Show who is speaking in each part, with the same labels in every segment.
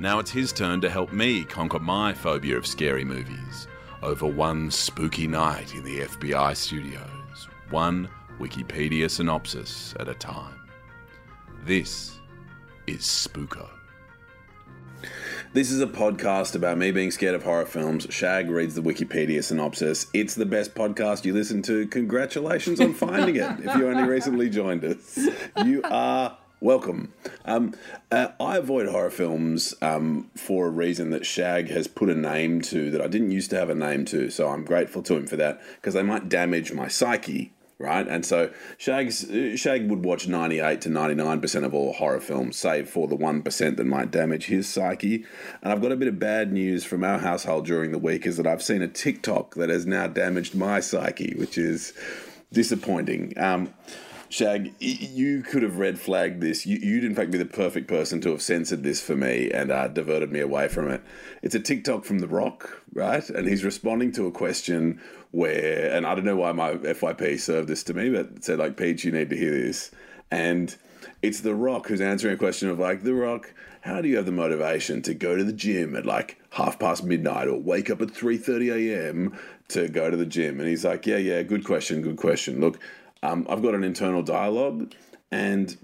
Speaker 1: Now it's his turn to help me conquer my phobia of scary movies over one spooky night in the FBI studios, one Wikipedia synopsis at a time. This is Spooko.
Speaker 2: This is a podcast about me being scared of horror films. Shag reads the Wikipedia synopsis. It's the best podcast you listen to. Congratulations on finding it. If you only recently joined us, you are welcome. Um, uh, I avoid horror films um, for a reason that Shag has put a name to that I didn't used to have a name to. So I'm grateful to him for that because they might damage my psyche right? And so Shag's, Shag would watch 98 to 99% of all horror films, save for the 1% that might damage his psyche. And I've got a bit of bad news from our household during the week is that I've seen a TikTok that has now damaged my psyche, which is disappointing. Um, Shag, you could have red flagged this. You, would, in fact, be the perfect person to have censored this for me and uh, diverted me away from it. It's a TikTok from The Rock, right? And he's responding to a question where, and I don't know why my FYP served this to me, but said, like, Peach, you need to hear this. And it's The Rock who's answering a question of, like, The Rock, how do you have the motivation to go to the gym at like half past midnight or wake up at 3.30 a.m to go to the gym and he's like yeah yeah good question good question look um, I've got an internal dialogue, and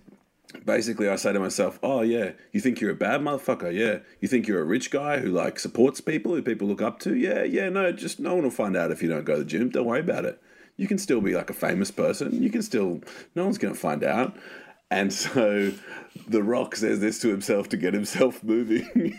Speaker 2: basically I say to myself, "Oh yeah, you think you're a bad motherfucker? Yeah, you think you're a rich guy who like supports people, who people look up to? Yeah, yeah. No, just no one will find out if you don't go to the gym. Don't worry about it. You can still be like a famous person. You can still, no one's to find out." And so The Rock says this to himself to get himself moving.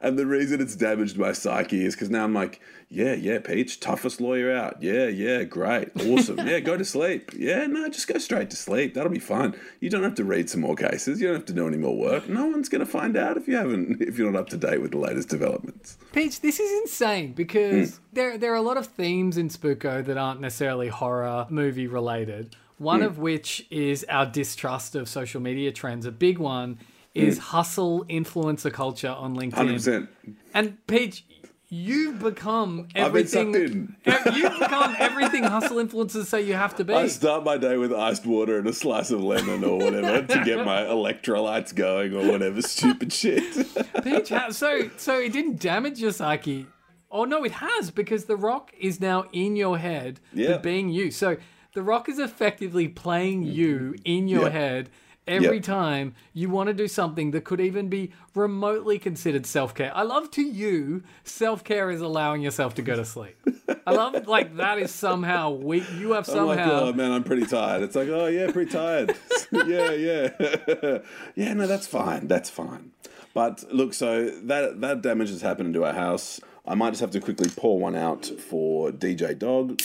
Speaker 2: and the reason it's damaged my psyche is because now I'm like, yeah, yeah, Peach, toughest lawyer out. Yeah, yeah, great. Awesome. yeah, go to sleep. Yeah, no, just go straight to sleep. That'll be fine. You don't have to read some more cases. You don't have to do any more work. No one's going to find out if you haven't, if you're not up to date with the latest developments.
Speaker 3: Peach, this is insane because mm. there, there are a lot of themes in Spooko that aren't necessarily horror movie related. One mm. of which is our distrust of social media trends. A big one is mm. hustle influencer culture on LinkedIn.
Speaker 2: 100%.
Speaker 3: And Peach, you've become everything. you've become everything hustle influencers say you have to be.
Speaker 2: I start my day with iced water and a slice of lemon or whatever to get my electrolytes going or whatever stupid shit.
Speaker 3: Peach, so so it didn't damage your psyche. Oh no, it has because the rock is now in your head, yeah. being you. So the Rock is effectively playing mm-hmm. you in your yep. head every yep. time you want to do something that could even be remotely considered self-care. I love to you self-care is allowing yourself to go to sleep. I love like that is somehow we you have oh somehow
Speaker 2: I'm like, oh man, I'm pretty tired. It's like, oh yeah, pretty tired. yeah, yeah. yeah, no, that's fine. That's fine. But look, so that that damage has happened to our house. I might just have to quickly pour one out for DJ Dog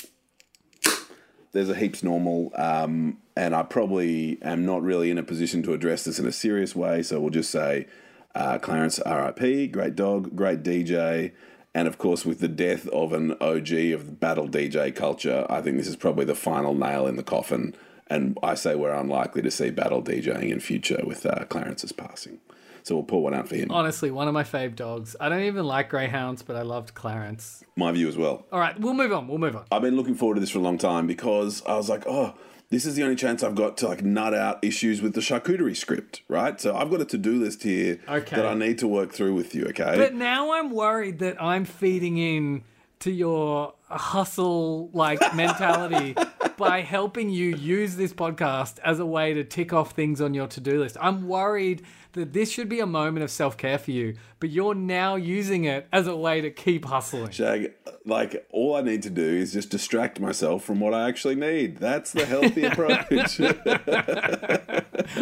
Speaker 2: there's a heaps normal, um, and I probably am not really in a position to address this in a serious way. So we'll just say uh, Clarence R.I.P. Great dog, great DJ. And of course, with the death of an OG of battle DJ culture, I think this is probably the final nail in the coffin. And I say we're unlikely to see battle DJing in future with uh, Clarence's passing. So we'll pull one out for him.
Speaker 3: Honestly, one of my fave dogs. I don't even like greyhounds, but I loved Clarence.
Speaker 2: My view as well.
Speaker 3: All right, we'll move on. We'll move on.
Speaker 2: I've been looking forward to this for a long time because I was like, oh, this is the only chance I've got to like nut out issues with the charcuterie script, right? So I've got a to do list here okay. that I need to work through with you, okay?
Speaker 3: But now I'm worried that I'm feeding in to your hustle like mentality by helping you use this podcast as a way to tick off things on your to-do list. I'm worried that this should be a moment of self-care for you, but you're now using it as a way to keep hustling.
Speaker 2: Shag, like all I need to do is just distract myself from what I actually need. That's the healthy approach.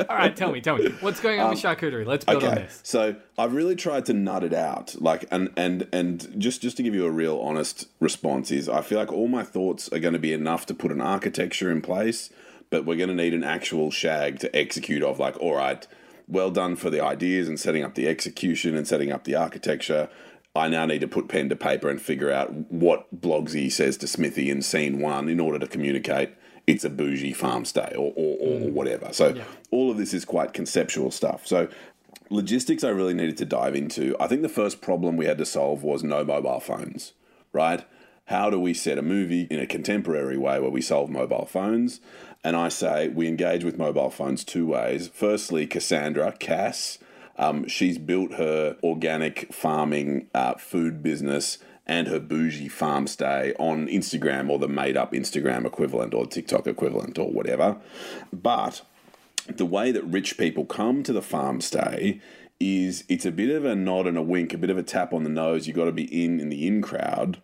Speaker 3: all right, tell me, tell me. What's going on um, with charcuterie? Let's build okay. on this.
Speaker 2: So, I've really tried to nut it out. Like and and and just just to give you a real honest response is I feel like all my thoughts are going to be enough to put an architecture in place, but we're going to need an actual shag to execute off like all right, well done for the ideas and setting up the execution and setting up the architecture. I now need to put pen to paper and figure out what Blogsy says to Smithy in scene one in order to communicate it's a bougie farm stay or, or, or mm. whatever. So yeah. all of this is quite conceptual stuff. So logistics I really needed to dive into. I think the first problem we had to solve was no mobile phones, right? How do we set a movie in a contemporary way where we solve mobile phones? And I say we engage with mobile phones two ways. Firstly, Cassandra, Cass, um, she's built her organic farming uh, food business and her bougie farm stay on Instagram or the made up Instagram equivalent or TikTok equivalent or whatever. But the way that rich people come to the farm stay is it's a bit of a nod and a wink, a bit of a tap on the nose. You've got to be in in the in crowd.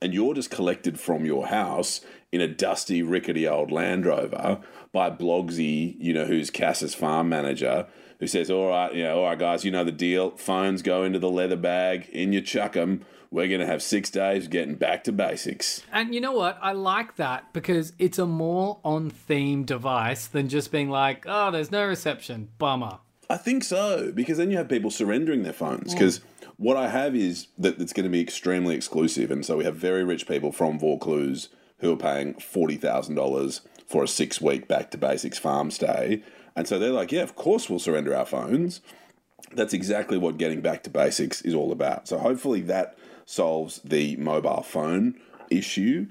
Speaker 2: And you're just collected from your house in a dusty, rickety old Land Rover by Blogsy, you know, who's Cass's farm manager, who says, All right, know, all right, guys, you know the deal. Phones go into the leather bag, in you chuck them we're to have six days getting back to basics.
Speaker 3: And you know what? I like that because it's a more on theme device than just being like, oh, there's no reception. Bummer.
Speaker 2: I think so because then you have people surrendering their phones. Because yeah. what I have is that it's going to be extremely exclusive. And so we have very rich people from Vaucluse who are paying $40,000 for a six week back to basics farm stay. And so they're like, yeah, of course we'll surrender our phones. That's exactly what getting back to basics is all about. So hopefully that solves the mobile phone issue.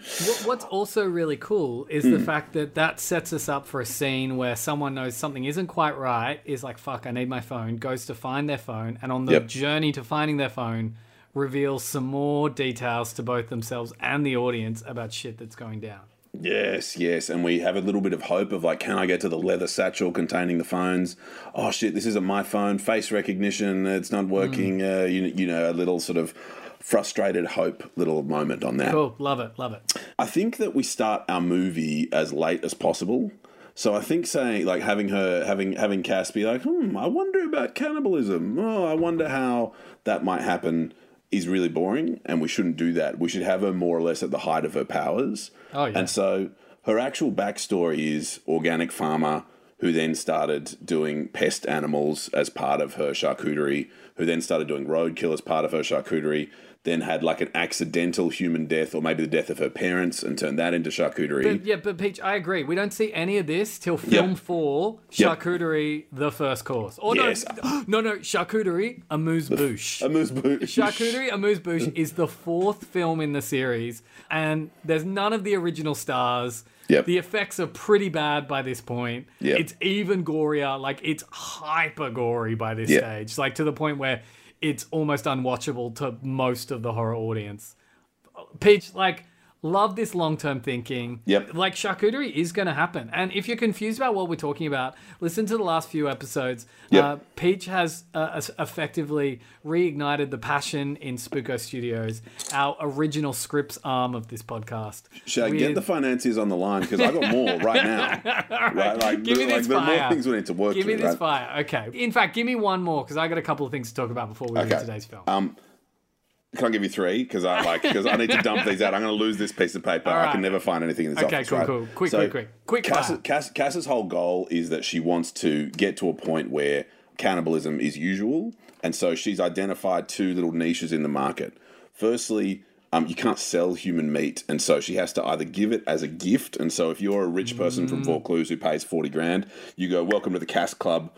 Speaker 3: What's also really cool is mm. the hmm. fact that that sets us up for a scene where someone knows something isn't quite right, is like, fuck, I need my phone, goes to find their phone, and on the yep. journey to finding their phone, reveals some more details to both themselves and the audience about shit that's going down.
Speaker 2: Yes, yes, and we have a little bit of hope of like, can I get to the leather satchel containing the phones? Oh shit, this isn't my phone. Face recognition, it's not working. Mm. Uh, you, you know, a little sort of frustrated hope little moment on that.
Speaker 3: Cool, love it, love it.
Speaker 2: I think that we start our movie as late as possible. So I think saying like having her having having Cass be like, hmm, I wonder about cannibalism. Oh, I wonder how that might happen is really boring, and we shouldn't do that. We should have her more or less at the height of her powers.
Speaker 3: Oh yeah.
Speaker 2: And so her actual backstory is organic farmer who then started doing pest animals as part of her charcuterie, who then started doing roadkill as part of her charcuterie, then had like an accidental human death or maybe the death of her parents and turned that into charcuterie.
Speaker 3: But, yeah, but Peach, I agree. We don't see any of this till film yep. four, charcuterie, yep. the first course. Or yes. no, no, no, charcuterie, amuse bouche.
Speaker 2: amuse bouche.
Speaker 3: Charcuterie, amuse bouche is the fourth film in the series, and there's none of the original stars.
Speaker 2: Yep.
Speaker 3: The effects are pretty bad by this point.
Speaker 2: Yep.
Speaker 3: It's even gorier, like it's hyper gory by this yep. stage, like to the point where it's almost unwatchable to most of the horror audience. Peach, like love this long term thinking.
Speaker 2: Yep.
Speaker 3: Like charcuterie is going to happen. And if you're confused about what we're talking about, listen to the last few episodes. Yep. Uh, Peach has uh, effectively reignited the passion in Spooko Studios, our original scripts arm of this podcast.
Speaker 2: Should I get the financiers on the line? Because I got more right now. right. right? Like,
Speaker 3: give me
Speaker 2: like,
Speaker 3: this fire.
Speaker 2: There are more things we need to work
Speaker 3: Give me
Speaker 2: this
Speaker 3: right? fire. Okay. In fact, give me one more because I got a couple of things to talk about before we okay. today's film.
Speaker 2: Um, can I give you three? Because I like because I need to dump these out. I'm going to lose this piece of paper. Right. I can never find anything in this
Speaker 3: okay,
Speaker 2: office.
Speaker 3: Okay,
Speaker 2: cool,
Speaker 3: cool. Quick, so quick, quick, quick.
Speaker 2: Cass, Cass, Cass's whole goal is that she wants to get to a point where cannibalism is usual, and so she's identified two little niches in the market. Firstly, um, you can't sell human meat, and so she has to either give it as a gift. And so, if you're a rich person mm. from Vaucluse who pays forty grand, you go, "Welcome to the Cass Club.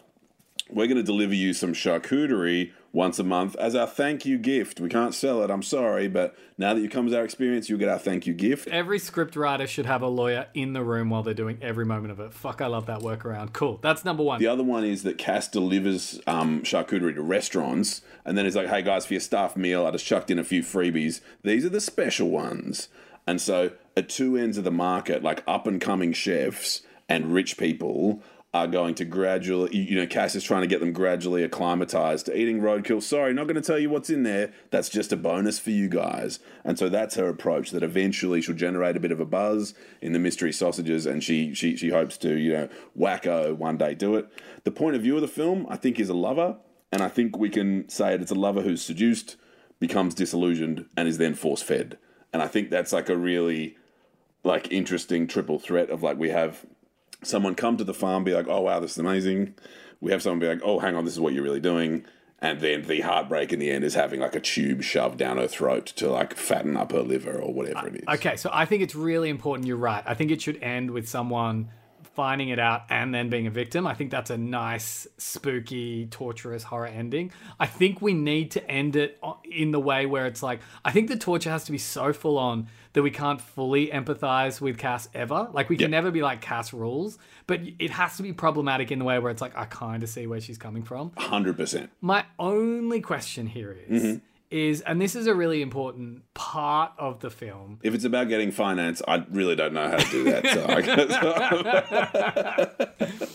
Speaker 2: We're going to deliver you some charcuterie." Once a month as our thank you gift. We can't sell it, I'm sorry, but now that you come as our experience, you'll get our thank you gift.
Speaker 3: Every script writer should have a lawyer in the room while they're doing every moment of it. Fuck, I love that workaround. Cool. That's number one.
Speaker 2: The other one is that Cass delivers um, charcuterie to restaurants and then he's like, hey guys, for your staff meal, I just chucked in a few freebies. These are the special ones. And so at two ends of the market, like up and coming chefs and rich people are going to gradually, you know, Cass is trying to get them gradually acclimatized to eating roadkill. Sorry, not going to tell you what's in there. That's just a bonus for you guys. And so that's her approach. That eventually she'll generate a bit of a buzz in the mystery sausages, and she she she hopes to, you know, wacko one day do it. The point of view of the film, I think, is a lover, and I think we can say it. It's a lover who's seduced, becomes disillusioned, and is then force fed. And I think that's like a really like interesting triple threat of like we have someone come to the farm, be like, oh, wow, this is amazing. we have someone be like, "Oh, hang on, this is what you're really doing," and then the heartbreak in the end is having like a tube shoved down her throat to like fatten up her liver or whatever uh, it is.
Speaker 3: Okay, so I think it's really important. You're right. I think it should end with someone finding it out and then being a victim. I think that's a nice, spooky, torturous horror ending. I think we need to end it in the way where it's like, I think the torture has to be so full on that we can't fully empathize with Cass ever. Like, we can never be like Cass rules, but it has to be problematic in the way where it's like, I kind of see where she's coming from.
Speaker 2: 100%.
Speaker 3: My only question here is,
Speaker 2: Mm-hmm.
Speaker 3: Is, and this is a really important part of the film,
Speaker 2: If it's about getting finance, I really don't know how to do that. So I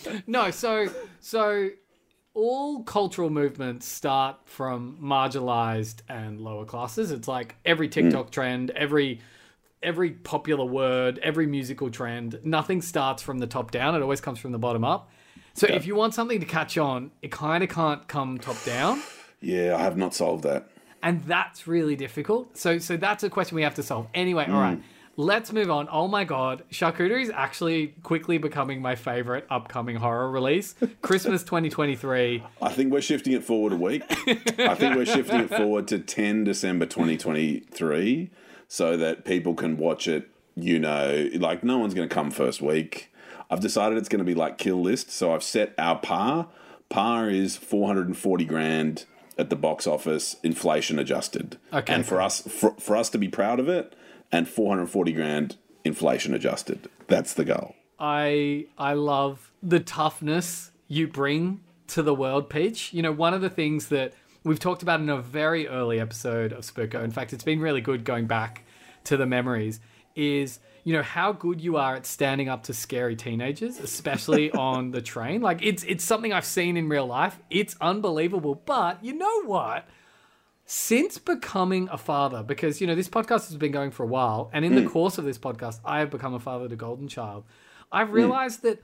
Speaker 2: guess
Speaker 3: No, so so all cultural movements start from marginalized and lower classes. It's like every hmm. TikTok trend, every every popular word, every musical trend, nothing starts from the top down. It always comes from the bottom up. So if you want something to catch on, it kind of can't come top down.
Speaker 2: yeah, I have not solved that.
Speaker 3: And that's really difficult. So so that's a question we have to solve. Anyway, all right. Mm. Let's move on. Oh my god, Charcuterie is actually quickly becoming my favorite upcoming horror release. Christmas 2023.
Speaker 2: I think we're shifting it forward a week. I think we're shifting it forward to 10 December 2023 so that people can watch it, you know, like no one's going to come first week. I've decided it's going to be like kill list, so I've set our par. Par is 440 grand at the box office, inflation adjusted.
Speaker 3: Okay,
Speaker 2: And for us for, for us to be proud of it and 440 grand inflation adjusted. That's the goal.
Speaker 3: I I love the toughness you bring to the world, Peach. You know, one of the things that we've talked about in a very early episode of Spooko, in fact, it's been really good going back to the memories, is you know how good you are at standing up to scary teenagers, especially on the train. Like it's it's something I've seen in real life. It's unbelievable. But you know what? since becoming a father, because you know this podcast has been going for a while, and in the mm. course of this podcast, I have become a father to Golden Child. I've mm. realized that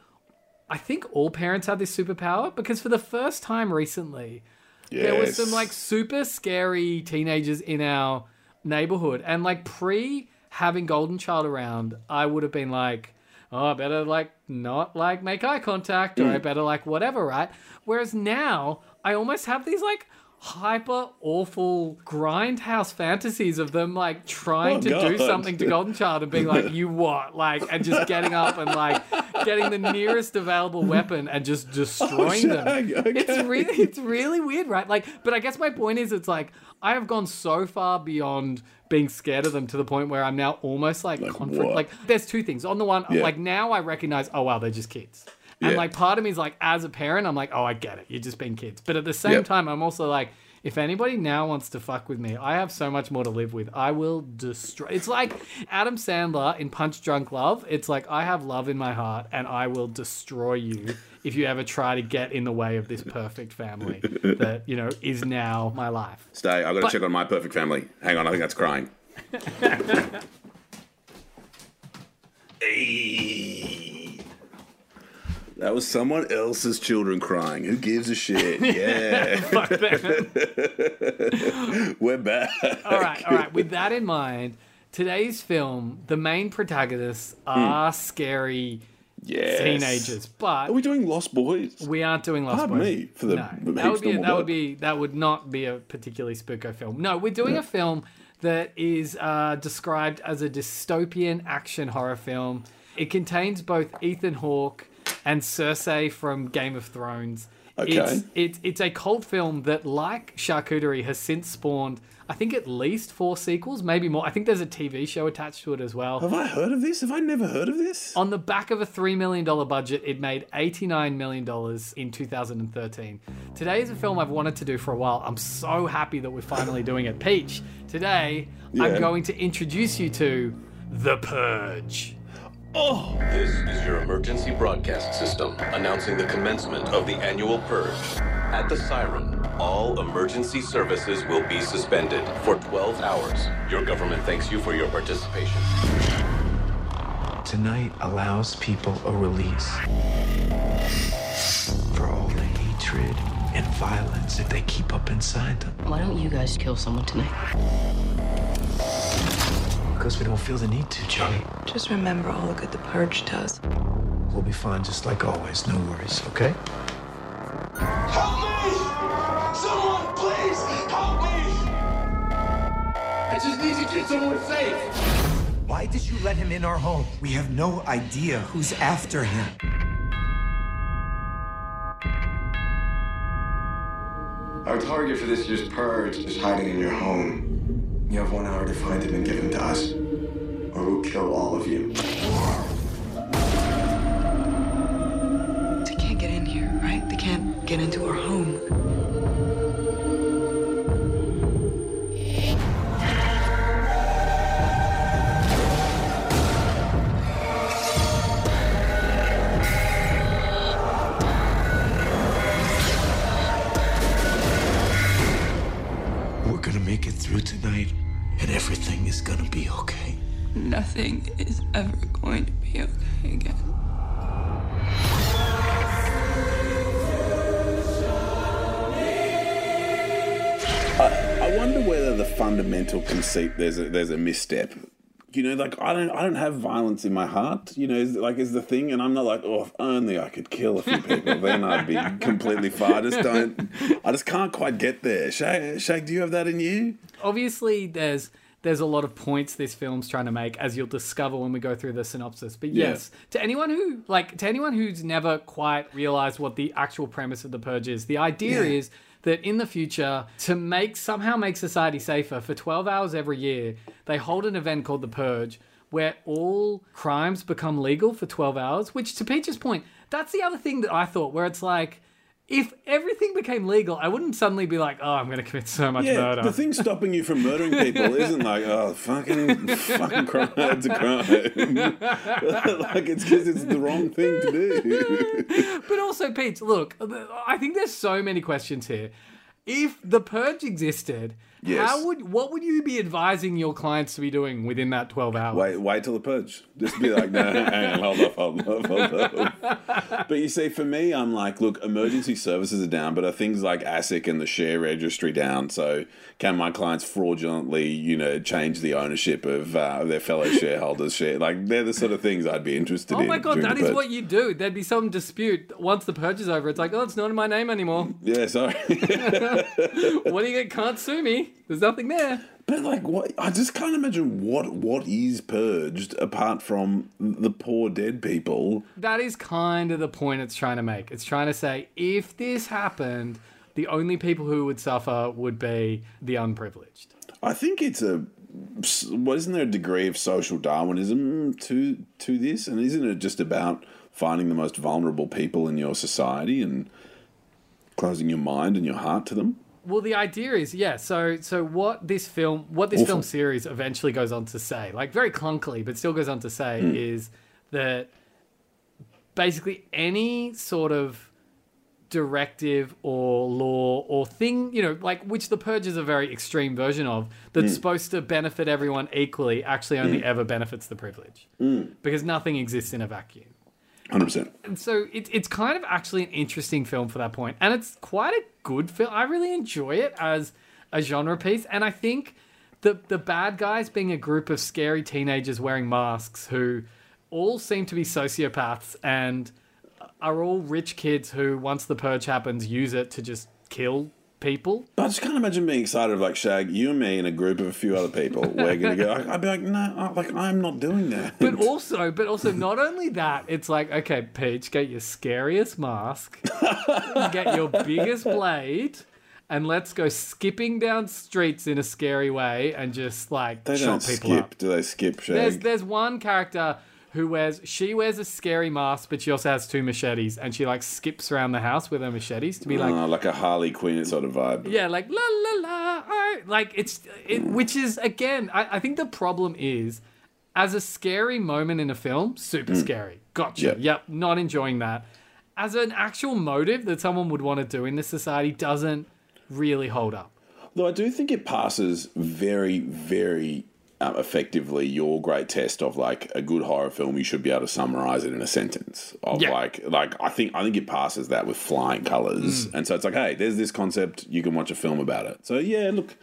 Speaker 3: I think all parents have this superpower because for the first time recently, there was some like super scary teenagers in our neighborhood, and like pre having Golden Child around, I would have been like. Oh, I better like not like make eye contact, or I mm. better like whatever, right? Whereas now, I almost have these like hyper awful grindhouse fantasies of them like trying
Speaker 2: Oh,
Speaker 3: to do something to Golden Child and being like, you what? Like, and just getting up and like getting the nearest available weapon and just oh, destroying them.
Speaker 2: Okay.
Speaker 3: It's really, it's really weird, right? Like, but I guess my point is, it's like I have gone so far beyond being scared of them to the point where I'm now almost like, confront.
Speaker 2: what?
Speaker 3: Like, there's two things. On the one,
Speaker 2: Yeah.
Speaker 3: like now I recognize, oh wow, they're just kids. And
Speaker 2: Yeah.
Speaker 3: like part of me is like, as a parent, I'm like, oh, I get it. You're just being kids. But at the same
Speaker 2: Yep.
Speaker 3: time, I'm also like, if anybody now wants to fuck with me, I have so much more to live with. I will destroy. It's like Adam Sandler in Punch Drunk Love. It's like I have love in my heart, and I will destroy you if you ever try to get in the way of this perfect family that you know is now my life.
Speaker 2: Stay. I've got to
Speaker 3: But-
Speaker 2: check on my perfect family. Hang on, I think that's crying. hey. That was someone else's children crying. Who gives a shit? Yeah.
Speaker 3: Fuck them.
Speaker 2: We're back.
Speaker 3: all right, all right. With that in mind, today's film, the main protagonists are scary
Speaker 2: Yes.
Speaker 3: teenagers, but
Speaker 2: Are we doing Lost Boys?
Speaker 3: We aren't doing Lost
Speaker 2: Pardon
Speaker 3: Boys.
Speaker 2: me for the
Speaker 3: no, that would be that would be that would not be a particularly spooko film. No, we're doing a film that is uh, described as a dystopian action horror film. It contains both Ethan Hawke and Cersei from Game of Thrones.
Speaker 2: Okay.
Speaker 3: It's, it's it's a cult film that, like Charcuterie, has since spawned. I think at least four sequels, maybe more. I think there's a TV show attached to it as well.
Speaker 2: Have I heard of this? Have I never heard of this?
Speaker 3: On the back of a $3 million budget, it made $89 million in 2013. Today is a film I've wanted to do for a while. I'm so happy that we're finally doing it. Peach, today
Speaker 2: Yeah.
Speaker 3: I'm going to introduce you to The Purge.
Speaker 2: Oh,
Speaker 4: This is your emergency broadcast system announcing the commencement of the annual purge. At the siren, all emergency services will be suspended for 12 hours. Your government thanks you for your participation.
Speaker 5: Tonight allows people a release for all the hatred and violence that they keep up inside them.
Speaker 6: Why don't you guys kill someone tonight?
Speaker 5: Because we don't feel the need to, Johnny.
Speaker 7: Just remember all the good the purge does.
Speaker 5: We'll be fine just like always. No worries, okay? Help me! Someone, please, help me!
Speaker 7: I just need to get someone safe!
Speaker 5: Why did you let him in our home? We have no idea who's after him.
Speaker 7: Our target for this year's purge is hiding in your home. You have one hour to find him and give him to us, or we'll kill all of you.
Speaker 6: They can't get in here, right? They can't get into our home.
Speaker 5: Everything is gonna be okay.
Speaker 6: Nothing is ever going to be okay again.
Speaker 2: I wonder whether the fundamental conceit there's a there's a misstep. You know, like I don't I don't have violence in my heart. You know, is, like is the thing, and I'm not like, oh, if only I could kill a few people, then I'd be completely fine. I just don't. I just can't quite get there. Shag, Shag, do you have that in you?
Speaker 3: Obviously, there's there's a lot of points this film's trying to make, as you'll discover when we go through the synopsis. But
Speaker 2: Yeah.
Speaker 3: yes, to anyone who like to anyone who's never quite realized what the actual premise of the purge is, the idea
Speaker 2: Yeah.
Speaker 3: is that in the future, to make somehow make society safer, for 12 hours every year, they hold an event called the purge. Where all crimes become legal for 12 hours, which to Peach's point, that's the other thing that I thought, where it's like, if everything became legal, I wouldn't suddenly be like, oh, I'm going to commit so much
Speaker 2: Yeah,
Speaker 3: murder.
Speaker 2: the thing stopping you from murdering people isn't like, oh, fucking, fucking crime. It's a crime. like it's because it's the wrong thing to do.
Speaker 3: But also, Pete, look, I think there's so many questions here. If the purge existed,
Speaker 2: Yes.
Speaker 3: how would what would you be advising your clients to be doing within that 12 hours?
Speaker 2: Wait, wait till the purge. Just be like, no, hang on, hold off, hold off, hold off. But you see, for me, I'm like, look, emergency services are down, but are things like ASIC and the share registry down? So can my clients fraudulently, you know, change the ownership of uh, their fellow shareholders' share? Like, they're the sort of things I'd be interested
Speaker 3: Oh
Speaker 2: in.
Speaker 3: Oh my god, that is what you do. There'd be some dispute once the purge is over. It's like, oh, it's not in my name anymore.
Speaker 2: Yeah, sorry.
Speaker 3: what do you get? Can't sue me. There's nothing there.
Speaker 2: But like, what? I just can't imagine what what is purged apart from the poor dead people.
Speaker 3: That is kind of the point it's trying to make. It's trying to say if this happened, the only people who would suffer would be the unprivileged.
Speaker 2: I think it's a. What isn't there a degree of social Darwinism to to this, and isn't it just about finding the most vulnerable people in your society and closing your mind and your heart to them?
Speaker 3: Well, the idea is, yeah. So, so what this film, what this
Speaker 2: Awful.
Speaker 3: film series eventually goes on to say, like very clunkily, but still goes on to say,
Speaker 2: Hmm.
Speaker 3: is that basically any sort of directive or law or thing, you know, like which the purge is a very extreme version of, that's
Speaker 2: Hmm.
Speaker 3: supposed to benefit everyone equally, actually only ever benefits the privilege
Speaker 2: Hmm.
Speaker 3: because nothing exists in a vacuum.
Speaker 2: Hundred percent.
Speaker 3: And so it, it's kind of actually an interesting film for that point, and it's quite a good film. I really enjoy it as a genre piece, and I think the the bad guys being a group of scary teenagers wearing masks who all seem to be sociopaths and are all rich kids who, once the purge happens, use it to just kill people.
Speaker 2: But I just can't imagine being excited of like Shag, you and me, and a group of a few other people. We're gonna go. I'd be like, no, I- like I'm not doing that.
Speaker 3: But also, but also, not only that, it's like, okay, Peach, get your scariest mask, get your biggest blade, and let's go skipping down streets in a scary way and just like
Speaker 2: they
Speaker 3: chop
Speaker 2: don't
Speaker 3: people
Speaker 2: skip,
Speaker 3: up.
Speaker 2: do they? Skip Shag?
Speaker 3: There's there's one character who wears she wears a scary mask, but she also has two machetes, and she like skips around the house with her machetes to be like,
Speaker 2: Oh, like a Harley Quinn sort of vibe.
Speaker 3: yeah, like la la la. I, like it's it, which is again, I, I think the problem is as a scary moment in a film, super mm. scary. Gotcha.
Speaker 2: Yeah.
Speaker 3: Yep, not enjoying that. As an actual motive that someone would want to do in this society doesn't really hold up.
Speaker 2: Though I do think it passes very, very um, effectively your great test of like a good horror film. You should be able to summarize it in a sentence of
Speaker 3: Yeah.
Speaker 2: like, like I think I think it passes that with flying colors.
Speaker 3: Mm.
Speaker 2: And so it's like, hey, there's this concept. You can watch a film about it. So yeah, look,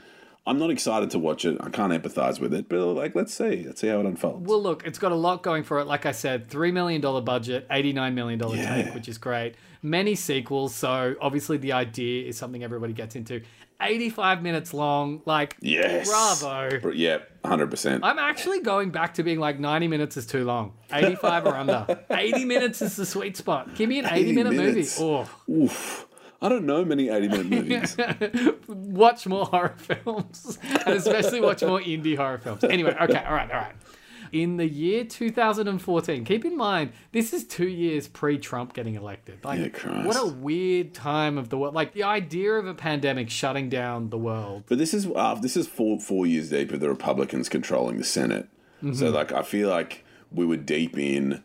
Speaker 2: I'm not excited to watch it. I can't empathize with it, but like, let's see, let's see how it unfolds.
Speaker 3: Well, look, it's got a lot going for it. Like I said, $3 million budget, $89 million
Speaker 2: Yeah.
Speaker 3: take, which is great. Many sequels, so obviously the idea is something everybody gets into. 85 minutes long. Like,
Speaker 2: Yes.
Speaker 3: bravo.
Speaker 2: Br- Yeah, hundred percent.
Speaker 3: I'm actually going back to being like 90 minutes is too long. 85 or under. 80 minutes is the sweet spot. Give me an 80,
Speaker 2: 80
Speaker 3: minute
Speaker 2: minutes.
Speaker 3: movie. Oh,
Speaker 2: Oof. I don't know many eighty-minute movies.
Speaker 3: watch more horror films and especially watch more indie horror films. Anyway, okay, all right, all right. In the year 2014, keep in mind this is two years pre-Trump getting elected. Like,
Speaker 2: Yeah,
Speaker 3: what a weird time of the world. Like the idea of a pandemic shutting down the world.
Speaker 2: But this is uh, this is four four years deep of the Republicans controlling the Senate. So like I feel like we were deep in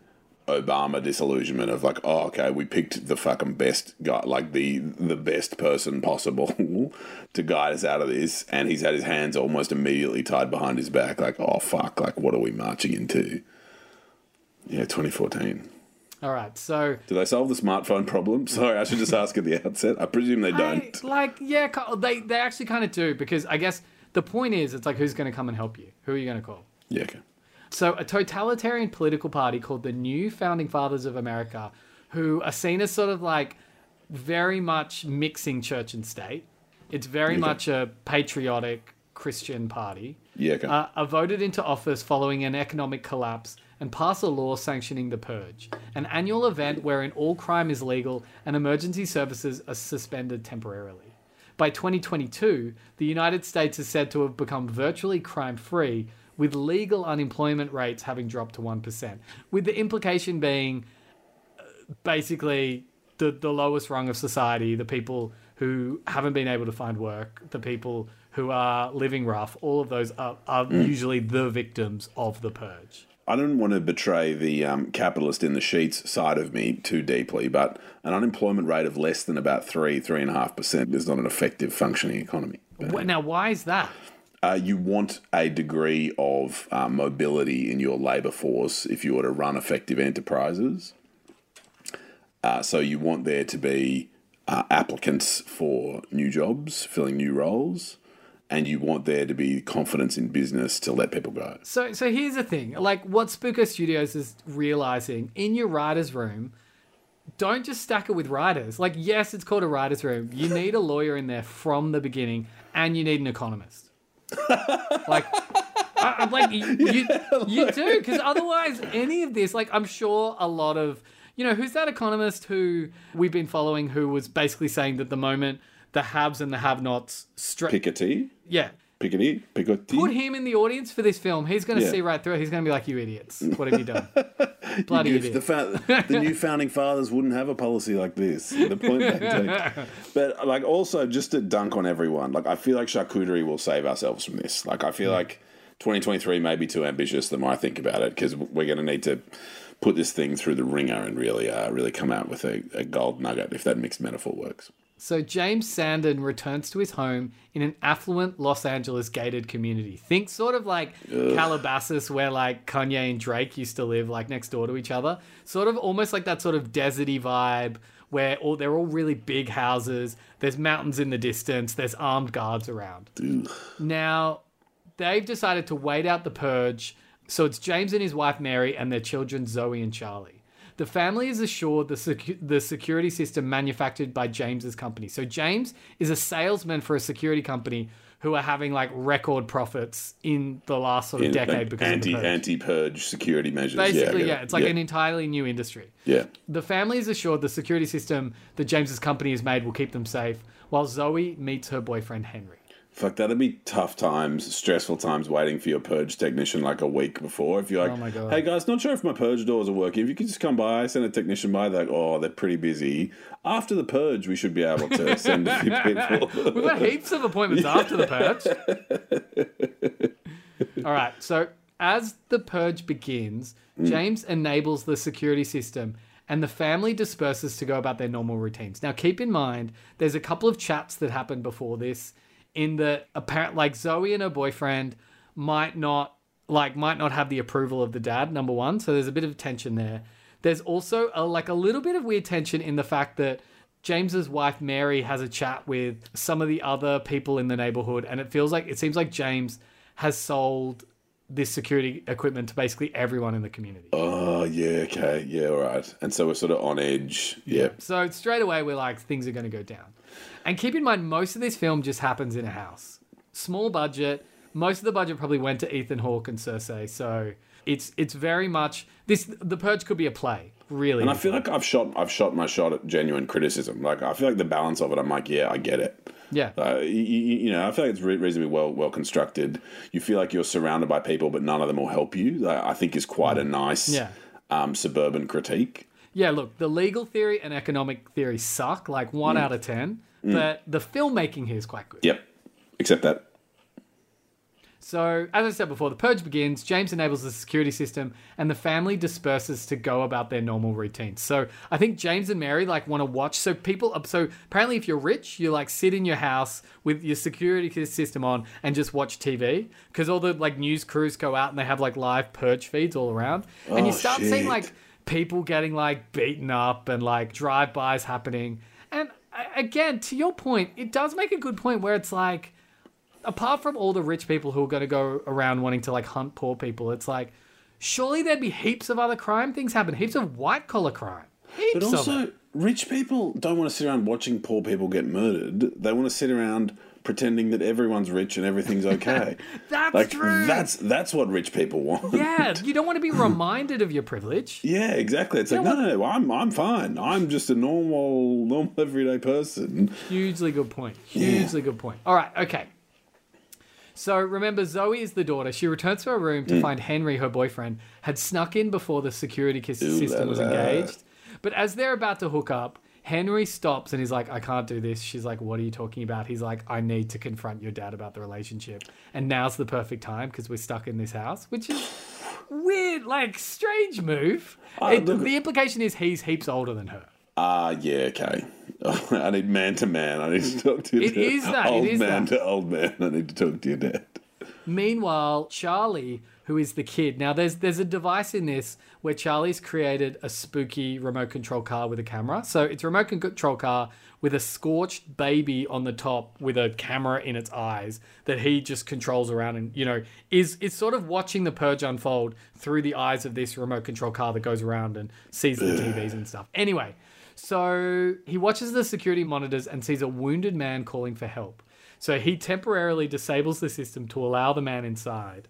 Speaker 2: Obama disillusionment of like, oh okay, we picked the fucking best guy, like the the best person possible to guide us out of this, and he's had his hands almost immediately tied behind his back. Like, oh fuck, like what are we marching into? Yeah, 2014.
Speaker 3: All right, so
Speaker 2: Do they solve the smartphone problem? Sorry, I should just ask at the outset. I presume they don't.
Speaker 3: like, yeah, oh, they they actually kind of do because I guess the point is, it's like who's going to come and help you? Who are you going to call?
Speaker 2: Yeah, okay.
Speaker 3: So, a totalitarian political party called the New Founding Fathers of America, who are seen as sort of like very much mixing church and state. It's very
Speaker 2: Okay.
Speaker 3: much a patriotic Christian party.
Speaker 2: Yeah, okay.
Speaker 3: Uh, are voted into office following an economic collapse and pass a law sanctioning the purge, an annual event wherein all crime is legal and emergency services are suspended temporarily. By 2022, the United States is said to have become virtually crime free, with legal unemployment rates having dropped to 1%, with the implication being uh, basically the, the lowest rung of society, the people who haven't been able to find work, the people who are living rough, all of those are, are usually the victims of the purge.
Speaker 2: I don't want to betray the um, capitalist in the sheets side of me too deeply, but an unemployment rate of less than about three, three and a half percent is not an effective functioning economy.
Speaker 3: Wh- Now, why is that?
Speaker 2: Uh, you want a degree of uh, mobility in your labour force if you were to run effective enterprises. Uh, so you want there to be uh, applicants for new jobs, filling new roles, and you want there to be confidence in business to let people go.
Speaker 3: So, so here's the thing: like what Spooko Studios is realizing in your writers' room, don't just stack it with writers. Like, yes, it's called a writers' room. You need a lawyer in there from the beginning, and you need an economist. like, I, I'm like you, you, you do because otherwise, any of this, like, I'm sure a lot of you know who's that economist who we've been following who was basically saying that the moment the haves and the have-nots straight,
Speaker 2: Piketty,
Speaker 3: yeah.
Speaker 2: Piketty, Piketty.
Speaker 3: Put him in the audience for this film. He's going to
Speaker 2: Yeah.
Speaker 3: see right through it. He's going to be like, "You idiots! What have you done? Bloody
Speaker 2: Goof,
Speaker 3: idiot!"
Speaker 2: the, fa- the new founding fathers wouldn't have a policy like this. The point they take. But like also just to dunk on everyone, like I feel like charcuterie will save ourselves from this. Like I feel like 2023 may be too ambitious the more I think about it because we're going to need to put this thing through the ringer and really, uh, really come out with a, a gold nugget if that mixed metaphor works.
Speaker 3: So James Sandin returns to his home in an affluent Los Angeles gated community. Think sort of like Calabasas, where like Kanye and Drake used to live, like next door to each other. Sort of almost like that sort of deserty vibe where all they're all really big houses. There's mountains in the distance. There's armed guards around. Now, they've decided to wait out the purge. So it's James and his wife Mary and their children Zoe and Charlie. The family is assured the, secu- the security system manufactured by James's company. So James is a salesman for a security company who are having like record profits in the last sort of
Speaker 2: In-
Speaker 3: decade because
Speaker 2: anti
Speaker 3: of
Speaker 2: anti purge security measures.
Speaker 3: Basically, yeah,
Speaker 2: it.
Speaker 3: it's like
Speaker 2: yeah.
Speaker 3: an entirely new industry.
Speaker 2: yeah.
Speaker 3: The family is assured the security system that James's company has made will keep them safe, while Zoe meets her boyfriend Henry.
Speaker 2: Fuck, that'd be tough times, stressful times waiting for your purge technician like a week before. If you're like,
Speaker 3: Oh
Speaker 2: hey guys, not sure if my purge doors are working. If you could just come by, send a technician by, they're like, oh, they're pretty busy. After the purge, we should be able to send a few people.
Speaker 3: We've got heaps of appointments after the purge. All right. So as the purge begins, mm. James enables the security system and the family disperses to go about their normal routines. Now, keep in mind, there's a couple of chats that happened before this in that apparent like Zoe and her boyfriend might not like might not have the approval of the dad number one so there's a bit of tension there there's also a, like a little bit of weird tension in the fact that James's wife Mary has a chat with some of the other people in the neighborhood, and it feels like it seems like James has sold this security equipment to basically everyone in the community.
Speaker 2: oh, yeah, okay. Yeah, all right. And so we're sort of on edge. Yeah.
Speaker 3: So straight away we're like things are going to go down. And keep in mind, most of this film just happens in a house. Small budget. Most of the budget probably went to Ethan Hawke and Cersei. So it's it's very much this. The Purge could be a play, really.
Speaker 2: And I feel like I've shot I've shot my shot at genuine criticism. Like I feel like the balance of it, I'm like, yeah, I get it.
Speaker 3: yeah.
Speaker 2: Uh, you, you know, I feel like it's re- reasonably well well constructed. You feel like you're surrounded by people, but none of them will help you. I think is quite a nice
Speaker 3: Yeah.
Speaker 2: um, suburban critique.
Speaker 3: Yeah, look, the legal theory and economic theory suck, like one mm. out of ten. Mm. But the filmmaking here is quite good.
Speaker 2: Yep, except that.
Speaker 3: So, as I said before, the purge begins. James enables the security system, and the family disperses to go about their normal routines. So, I think James and Mary like want to watch. So, people. So, apparently, if you're rich, you like sit in your house with your security system on and just watch TV because all the like news crews go out and they have like live purge feeds all around, and you
Speaker 2: Oh,
Speaker 3: start seeing like people getting like beaten up and like drive-bys happening. And again, to your point, it does make a good point where it's like apart from all the rich people who are going to go around wanting to like hunt poor people, it's like surely there'd be heaps of other crime things happen, heaps of white collar crime, heaps
Speaker 2: But also, rich people don't want to sit around watching poor people get murdered. They want to sit around pretending that everyone's rich and everything's okay.
Speaker 3: That's
Speaker 2: like
Speaker 3: true.
Speaker 2: that's that's what rich people want.
Speaker 3: yeah, you don't want to be reminded of your privilege.
Speaker 2: Yeah, exactly. It's like
Speaker 3: know
Speaker 2: no, no, no, I'm I'm fine. I'm just a normal, normal everyday person.
Speaker 3: Hugely good point. Hugely good point. All right, okay. So remember, Zoe is the daughter. She returns to her room to mm. find Henry, her boyfriend, had snuck in before the security system was engaged. But as they're about to hook up, Henry stops and he's like, I can't do this. She's like, What are you talking about? He's like, I need to confront your dad about the relationship. And now's the perfect time because we're stuck in this house, which is weird, like, strange move.
Speaker 2: Uh,
Speaker 3: It- the implication is he's heaps older than her.
Speaker 2: Ah, yeah, okay. I need man to man. I need to talk to your
Speaker 3: It
Speaker 2: dad.
Speaker 3: is that,
Speaker 2: Old
Speaker 3: is
Speaker 2: man
Speaker 3: that.
Speaker 2: to old man. I need to talk to your dad.
Speaker 3: Meanwhile, Charlie, who is the kid, now there's there's a device in this where Charlie's created a spooky remote control car with a camera. So it's a remote control car with a scorched baby on the top with a camera in its eyes that he just controls around and you know is is sort of watching the purge unfold through the eyes of this remote control car that goes around and sees the TVs and stuff. Anyway, so he watches the security monitors and sees a wounded man calling for help. So he temporarily disables the system to allow the man inside.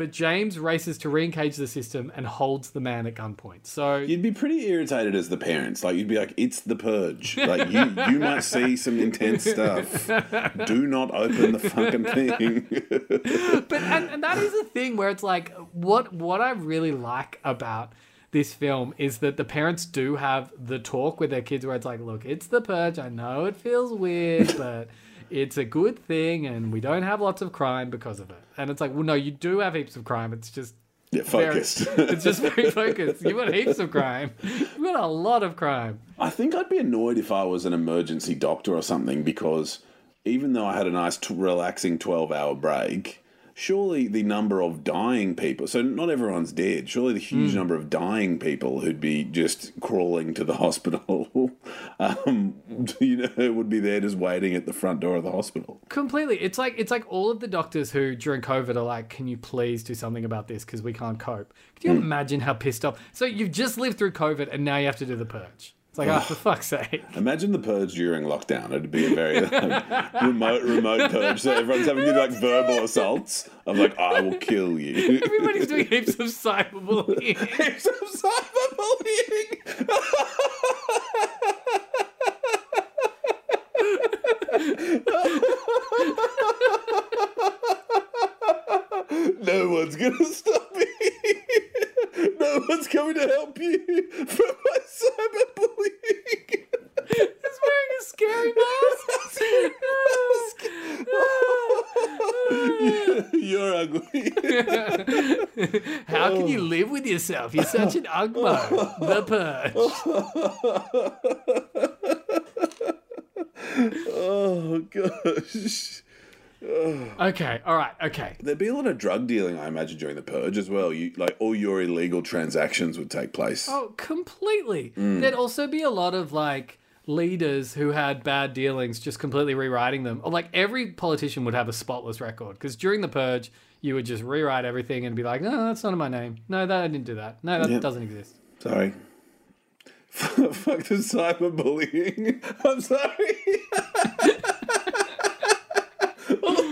Speaker 3: But James races to re-engage the system and holds the man at gunpoint. So
Speaker 2: You'd be pretty irritated as the parents. Like you'd be like, "It's the purge. Like you, you might see some intense stuff. Do not open the fucking thing."
Speaker 3: but and, and that is a thing where it's like what what I really like about this film is that the parents do have the talk with their kids where it's like, look, it's the purge. I know it feels weird, but it's a good thing, and we don't have lots of crime because of it. And it's like, well, no, you do have heaps of crime. It's just
Speaker 2: yeah,
Speaker 3: very-
Speaker 2: focused.
Speaker 3: it's just very focused. You've got heaps of crime. You've got a lot of crime.
Speaker 2: I think I'd be annoyed if I was an emergency doctor or something because even though I had a nice, t- relaxing 12 hour break, surely the number of dying people, so not everyone's dead, surely the huge hmm. number of dying people who'd be just crawling to the hospital, um, you know, it would be there just waiting at the front door of the hospital.
Speaker 3: Completely. It's like it's like all of the doctors who during COVID are like, "Can you please do something about this because we can't cope." Can you imagine how pissed off? So you've just lived through COVID and now you have to do the purge. It's like, oh, for fuck's sake!
Speaker 2: Imagine the purge during lockdown. It'd be a very like, remote, remote purge. So everyone's having to do like verbal assaults of like, I will kill you.
Speaker 3: Everybody's doing heaps of cyberbullying.
Speaker 2: Heaps of cyberbullying. No one's gonna stop me. No one's coming to help you from my cyberbullying.
Speaker 3: He's wearing a scary mask.
Speaker 2: You're ugly.
Speaker 3: How can you oh. live with yourself? You're such an ugmo. The purge.
Speaker 2: gosh.
Speaker 3: Okay, all right, okay.
Speaker 2: There'd be a lot of drug dealing, I imagine, during the purge as well. You like all your illegal transactions would take place.
Speaker 3: Oh, completely. There'd also be a lot of like leaders who had bad dealings just completely rewriting them. Or like every politician would have a spotless record because during the purge, you would just rewrite everything and be like, no, that's not in my name. No, that I didn't do that. No, that
Speaker 2: Yep.
Speaker 3: doesn't exist.
Speaker 2: Sorry. Fuck the cyberbullying. I'm sorry.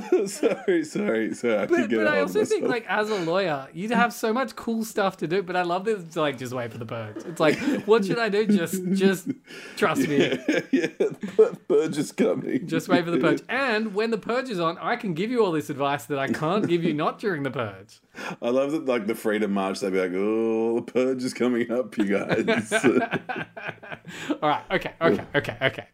Speaker 2: sorry, sorry, sorry. I
Speaker 3: But, but I also think, like, as a lawyer, you'd have so much cool stuff to do. But I love this. Like, just wait for the purge. It's like, what should I do? Just, just trust me.
Speaker 2: yeah, the purge is coming.
Speaker 3: Just wait for the purge. And when the purge is on, I can give you all this advice that I can't give you not during the purge.
Speaker 2: I love that, like the Freedom March. They'd be like, "Oh, the purge is coming up, you guys."
Speaker 3: All right. Okay. Okay. Okay. Okay.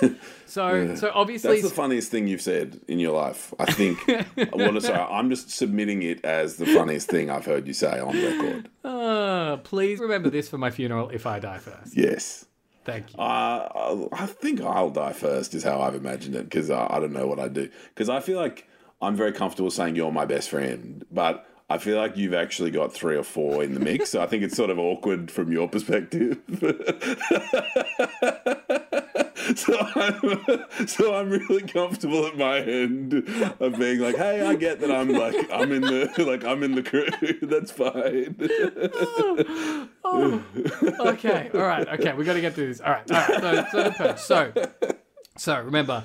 Speaker 3: So, so obviously,
Speaker 2: That's the funniest thing you've said in your life. I think. well, sorry, I'm just submitting it as the funniest thing I've heard you say on record.
Speaker 3: uh, please remember this for my funeral if I die first.
Speaker 2: Yes.
Speaker 3: Thank you.
Speaker 2: Uh, I think I'll die first, is how I've imagined it, because I, I don't know what I'd do. Because I feel like I'm very comfortable saying you're my best friend, but I feel like you've actually got three or four in the mix. so I think it's sort of awkward from your perspective. so, I'm, so I'm really comfortable at my end of being like, hey, I get that I'm like I'm in the like I'm in the crew. That's fine. Oh.
Speaker 3: okay. All right. Okay. We got to get through this. All right. All right. So, so. So, so remember,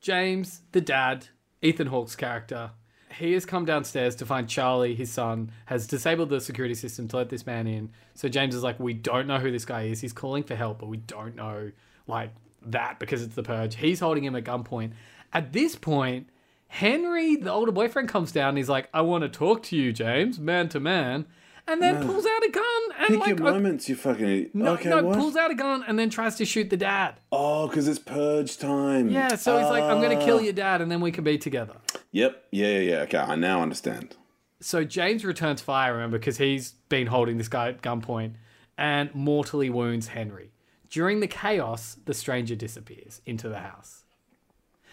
Speaker 3: James, the dad, Ethan Hawke's character, he has come downstairs to find Charlie, his son, has disabled the security system to let this man in. So James is like, we don't know who this guy is. He's calling for help, but we don't know like that because it's the purge. He's holding him at gunpoint. At this point, Henry, the older boyfriend, comes down and he's like, I want to talk to you, James, man to man. And then pulls out a gun and
Speaker 2: Pick
Speaker 3: like
Speaker 2: your moments, you fucking
Speaker 3: no,
Speaker 2: okay,
Speaker 3: no,
Speaker 2: what?
Speaker 3: pulls out a gun and then tries to shoot the dad.
Speaker 2: Oh, because it's purge time.
Speaker 3: Yeah, so he's like, I'm going to kill
Speaker 2: Ah.
Speaker 3: your dad and then we can be together.
Speaker 2: Yep. Yeah, yeah, yeah. Okay, I now understand.
Speaker 3: So James returns fire, remember, because he's been holding this guy at gunpoint and mortally wounds Henry. During the chaos, the stranger disappears into the house.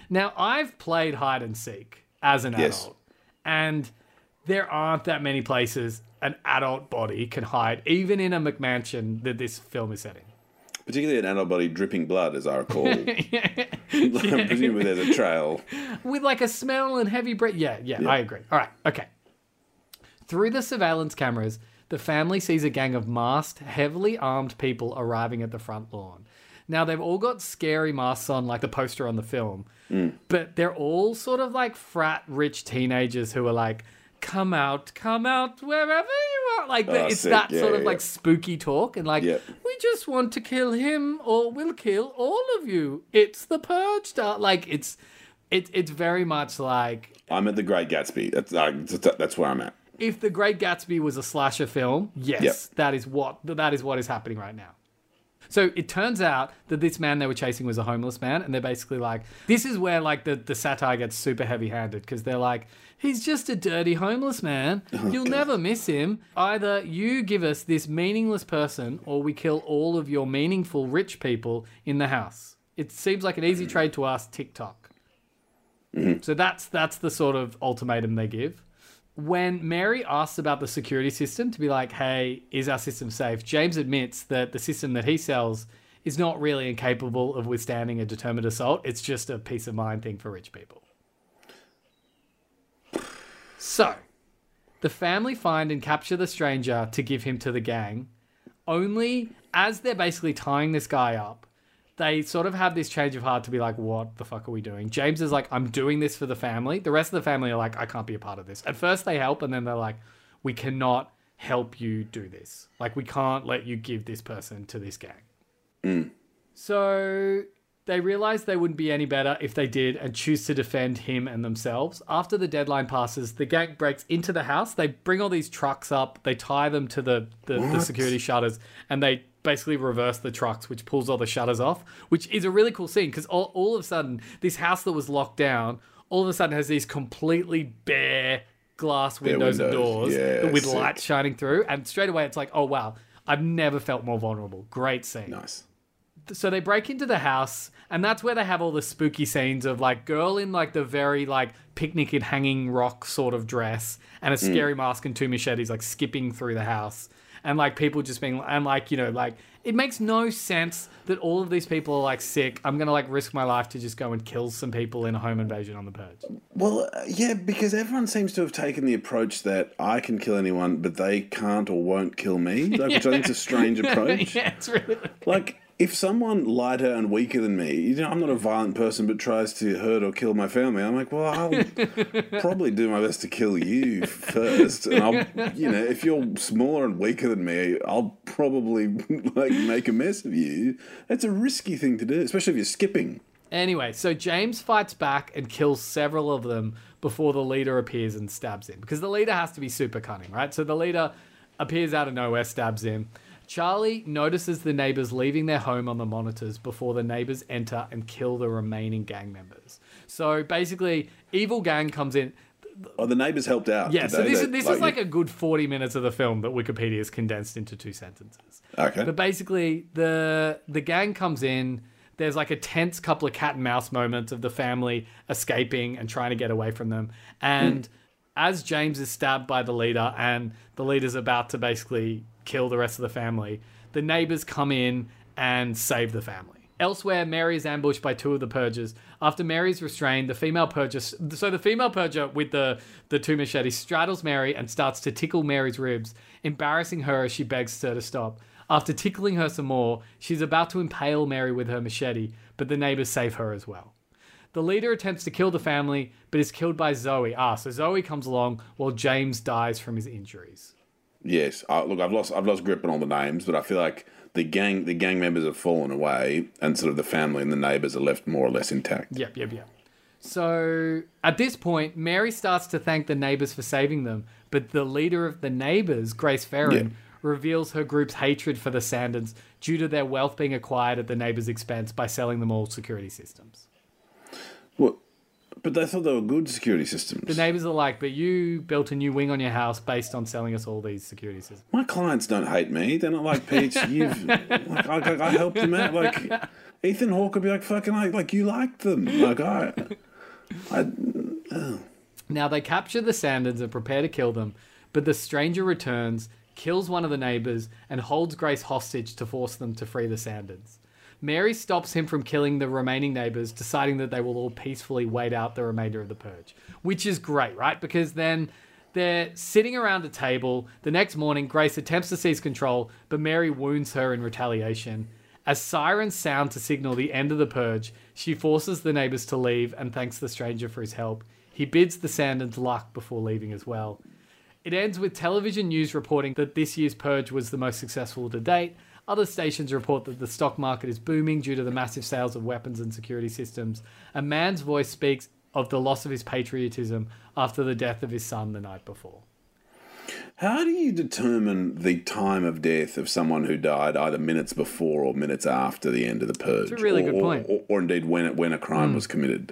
Speaker 3: Now, I've played hide and seek as an
Speaker 2: Yes.
Speaker 3: adult, and there aren't that many places an adult body can hide, even in a McMansion that this film is setting.
Speaker 2: Particularly an adult body dripping blood, as I recall. Presumably there's a trail.
Speaker 3: with like a smell and heavy breath. Yeah, yeah, I agree. All right, okay. Through the surveillance cameras, the family sees a gang of masked, heavily armed people arriving at the front lawn. Now they've all got scary masks on, like the poster on the film, but they're all sort of like frat rich teenagers who are like, "Come out, come out, wherever you are." Like
Speaker 2: Oh,
Speaker 3: it's
Speaker 2: sick.
Speaker 3: that
Speaker 2: Yeah,
Speaker 3: sort of
Speaker 2: yeah,
Speaker 3: like spooky talk, and like, we just want to kill him, or we'll kill all of you. It's the purge. Star. Like it's, it, it's very much like
Speaker 2: I'm at the Great Gatsby. That's, uh, that's where I'm at.
Speaker 3: If the Great Gatsby was a slasher film, yes,
Speaker 2: Yep.
Speaker 3: that is what that is what is happening right now. So it turns out that this man they were chasing was a homeless man, and they're basically like, this is where like the, the satire gets super heavy handed because they're like, he's just a dirty homeless man. Oh, You'll never miss him. Either you give us this meaningless person, or we kill all of your meaningful rich people in the house. It seems like an easy trade to ask TikTok. Mm-hmm. So that's that's the sort of ultimatum they give when Mary asks about the security system to be like, hey, is our system safe? James admits that the system that he sells is not really incapable of withstanding a determined assault. It's just a peace of mind thing for rich people. So, the family find and capture the stranger to give him to the gang. Only as they're basically tying this guy up, they sort of have this change of heart to be like, what the fuck are we doing? James is like, I'm doing this for the family. The rest of the family are like, I can't be a part of this. At first, they help, and then they're like, we cannot help you do this. Like, we can't let you give this person to this gang. Mm. So they realize they wouldn't be any better if they did and choose to defend him and themselves. After the deadline passes, the gang breaks into the house. They bring all these trucks up, they tie them to the, the, the security shutters, and they basically reverse the trucks, which pulls all the shutters off, which is a really cool scene because all, all of a sudden, this house that was locked down all of a sudden has these completely bare glass windows, and doors
Speaker 2: Yeah,
Speaker 3: with
Speaker 2: sick.
Speaker 3: light shining through. And straight away, it's like, oh, wow. I've never felt more vulnerable. Great scene
Speaker 2: Nice.
Speaker 3: So they break into the house and that's where they have all the spooky scenes of like girl in like the very like picnic and hanging rock sort of dress and a scary mask and two machetes like skipping through the house. And like people just being and like you know like it makes no sense that all of these people are like sick. I'm gonna like risk my life to just go and kill some people in a home invasion on the purge
Speaker 2: Well, uh, yeah, because everyone seems to have taken the approach that I can kill anyone, but they can't or won't kill me, like, which I think is a strange approach.
Speaker 3: yeah it's really
Speaker 2: Like, if someone lighter and weaker than me, you know, I'm not a violent person, but tries to hurt or kill my family, I'm like, well, I'll probably do my best to kill you first, and I'll, you know, if you're smaller and weaker than me, I'll probably like make a mess of you. That's a risky thing to do, especially if you're skipping.
Speaker 3: Anyway, so James fights back and kills several of them before the leader appears and stabs him because the leader has to be super cunning, right? So the leader appears out of nowhere, stabs him. Charlie notices the neighbors leaving their home on the monitors before the neighbors enter and kill the remaining gang members. So basically, evil gang comes in.
Speaker 2: Oh, the neighbors helped out.
Speaker 3: Yeah, so
Speaker 2: they?
Speaker 3: this,
Speaker 2: They-
Speaker 3: is this is like a good 40 minutes of the film that Wikipedia has condensed into two sentences.
Speaker 2: Okay.
Speaker 3: But basically, the the gang comes in. There's like a tense couple of cat and mouse moments of the family escaping and trying to get away from them. And hmm. as James is stabbed by the leader and the leader's about to basically kill the rest of the family, the neighbors come in and save the family. Elsewhere, Mary is ambushed by two of the purgers. After Mary is restrained, the female purger. So the female purger with the the two machetes straddles Mary and starts to tickle Mary's ribs, embarrassing her as she begs her to stop. After tickling her some more, she's about to impale Mary with her machete, but the neighbors save her as well. The leader attempts to kill the family, but is killed by Zoe. Ah, so Zoe comes along while James dies from his injuries.
Speaker 2: Yes. Uh, look, I've lost I've lost grip on all the names, but I feel like the gang the gang members have fallen away, and sort of the family and the neighbors are left more or less intact.
Speaker 3: Yep, yep, yep. So at this point, Mary starts to thank the neighbors for saving them, but the leader of the neighbors, Grace Ferrin, reveals her group's hatred for the Sandins due to their wealth being acquired at the neighbors' expense by selling them all security systems.
Speaker 2: But they thought they were good security systems.
Speaker 3: The neighbors are like, but you built a new wing on your house based on selling us all these security systems.
Speaker 2: My clients don't hate me. They're not like Peach. You've like, I, I, I helped them out. Like Ethan Hawke would be like fucking like like you liked them. Like I, I uh.
Speaker 3: Now they capture the Sandins and prepare to kill them, but the stranger returns, kills one of the neighbors, and holds Grace hostage to force them to free the Sandins. Mary stops him from killing the remaining neighbors, deciding that they will all peacefully wait out the remainder of the purge, which is great, right? Because then they're sitting around a table. The next morning, Grace attempts to seize control, but Mary wounds her in retaliation. As sirens sound to signal the end of the purge, she forces the neighbors to leave and thanks the stranger for his help. He bids the Sandins luck before leaving as well. It ends with television news reporting that this year's purge was the most successful to date. Other stations report that the stock market is booming due to the massive sales of weapons and security systems. A man's voice speaks of the loss of his patriotism after the death of his son the night before.
Speaker 2: How do you determine the time of death of someone who died either minutes before or minutes after the end of the purge?
Speaker 3: a really
Speaker 2: or,
Speaker 3: good point.
Speaker 2: Or, or indeed when it, when a crime
Speaker 3: Hmm.
Speaker 2: was committed.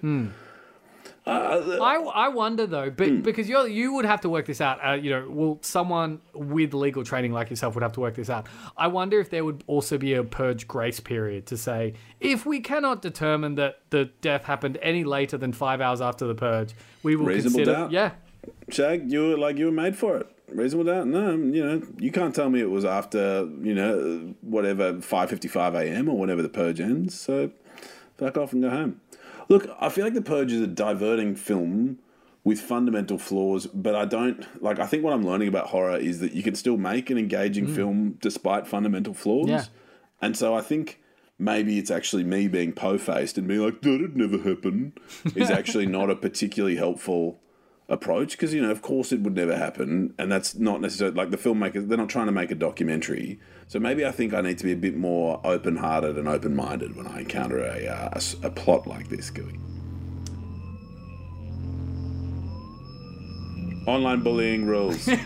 Speaker 3: I, I wonder though, but because you you would have to work this out. Uh, you know, well, someone with legal training like yourself would have to work this out. I wonder if there would also be a purge grace period to say if we cannot determine that the death happened any later than five hours after the purge, we will
Speaker 2: Reasonable
Speaker 3: consider.
Speaker 2: doubt.
Speaker 3: Yeah,
Speaker 2: Shag, you were like you were made for it. Reasonable doubt. No, you know you can't tell me it was after you know whatever five fifty five a.m. or whenever the purge ends. So fuck off and go home. Look, I feel like the purge is a diverting film with fundamental flaws, but I don't like. I think what I'm learning about horror is that you can still make an engaging mm. film despite fundamental flaws.
Speaker 3: Yeah.
Speaker 2: And so I think maybe it's actually me being po faced and being like, that'd never happen, is actually not a particularly helpful approach because, you know, of course it would never happen. And that's not necessarily like the filmmakers, they're not trying to make a documentary. So maybe I think I need to be a bit more open hearted and open minded when I encounter a, uh, a s- a plot like this, Gooey. Online bullying rules.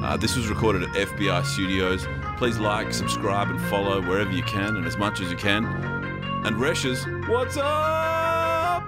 Speaker 1: Uh, this was recorded at FBI Studios. Please like, subscribe, and follow wherever you can and as much as you can. And Reshes, what's up?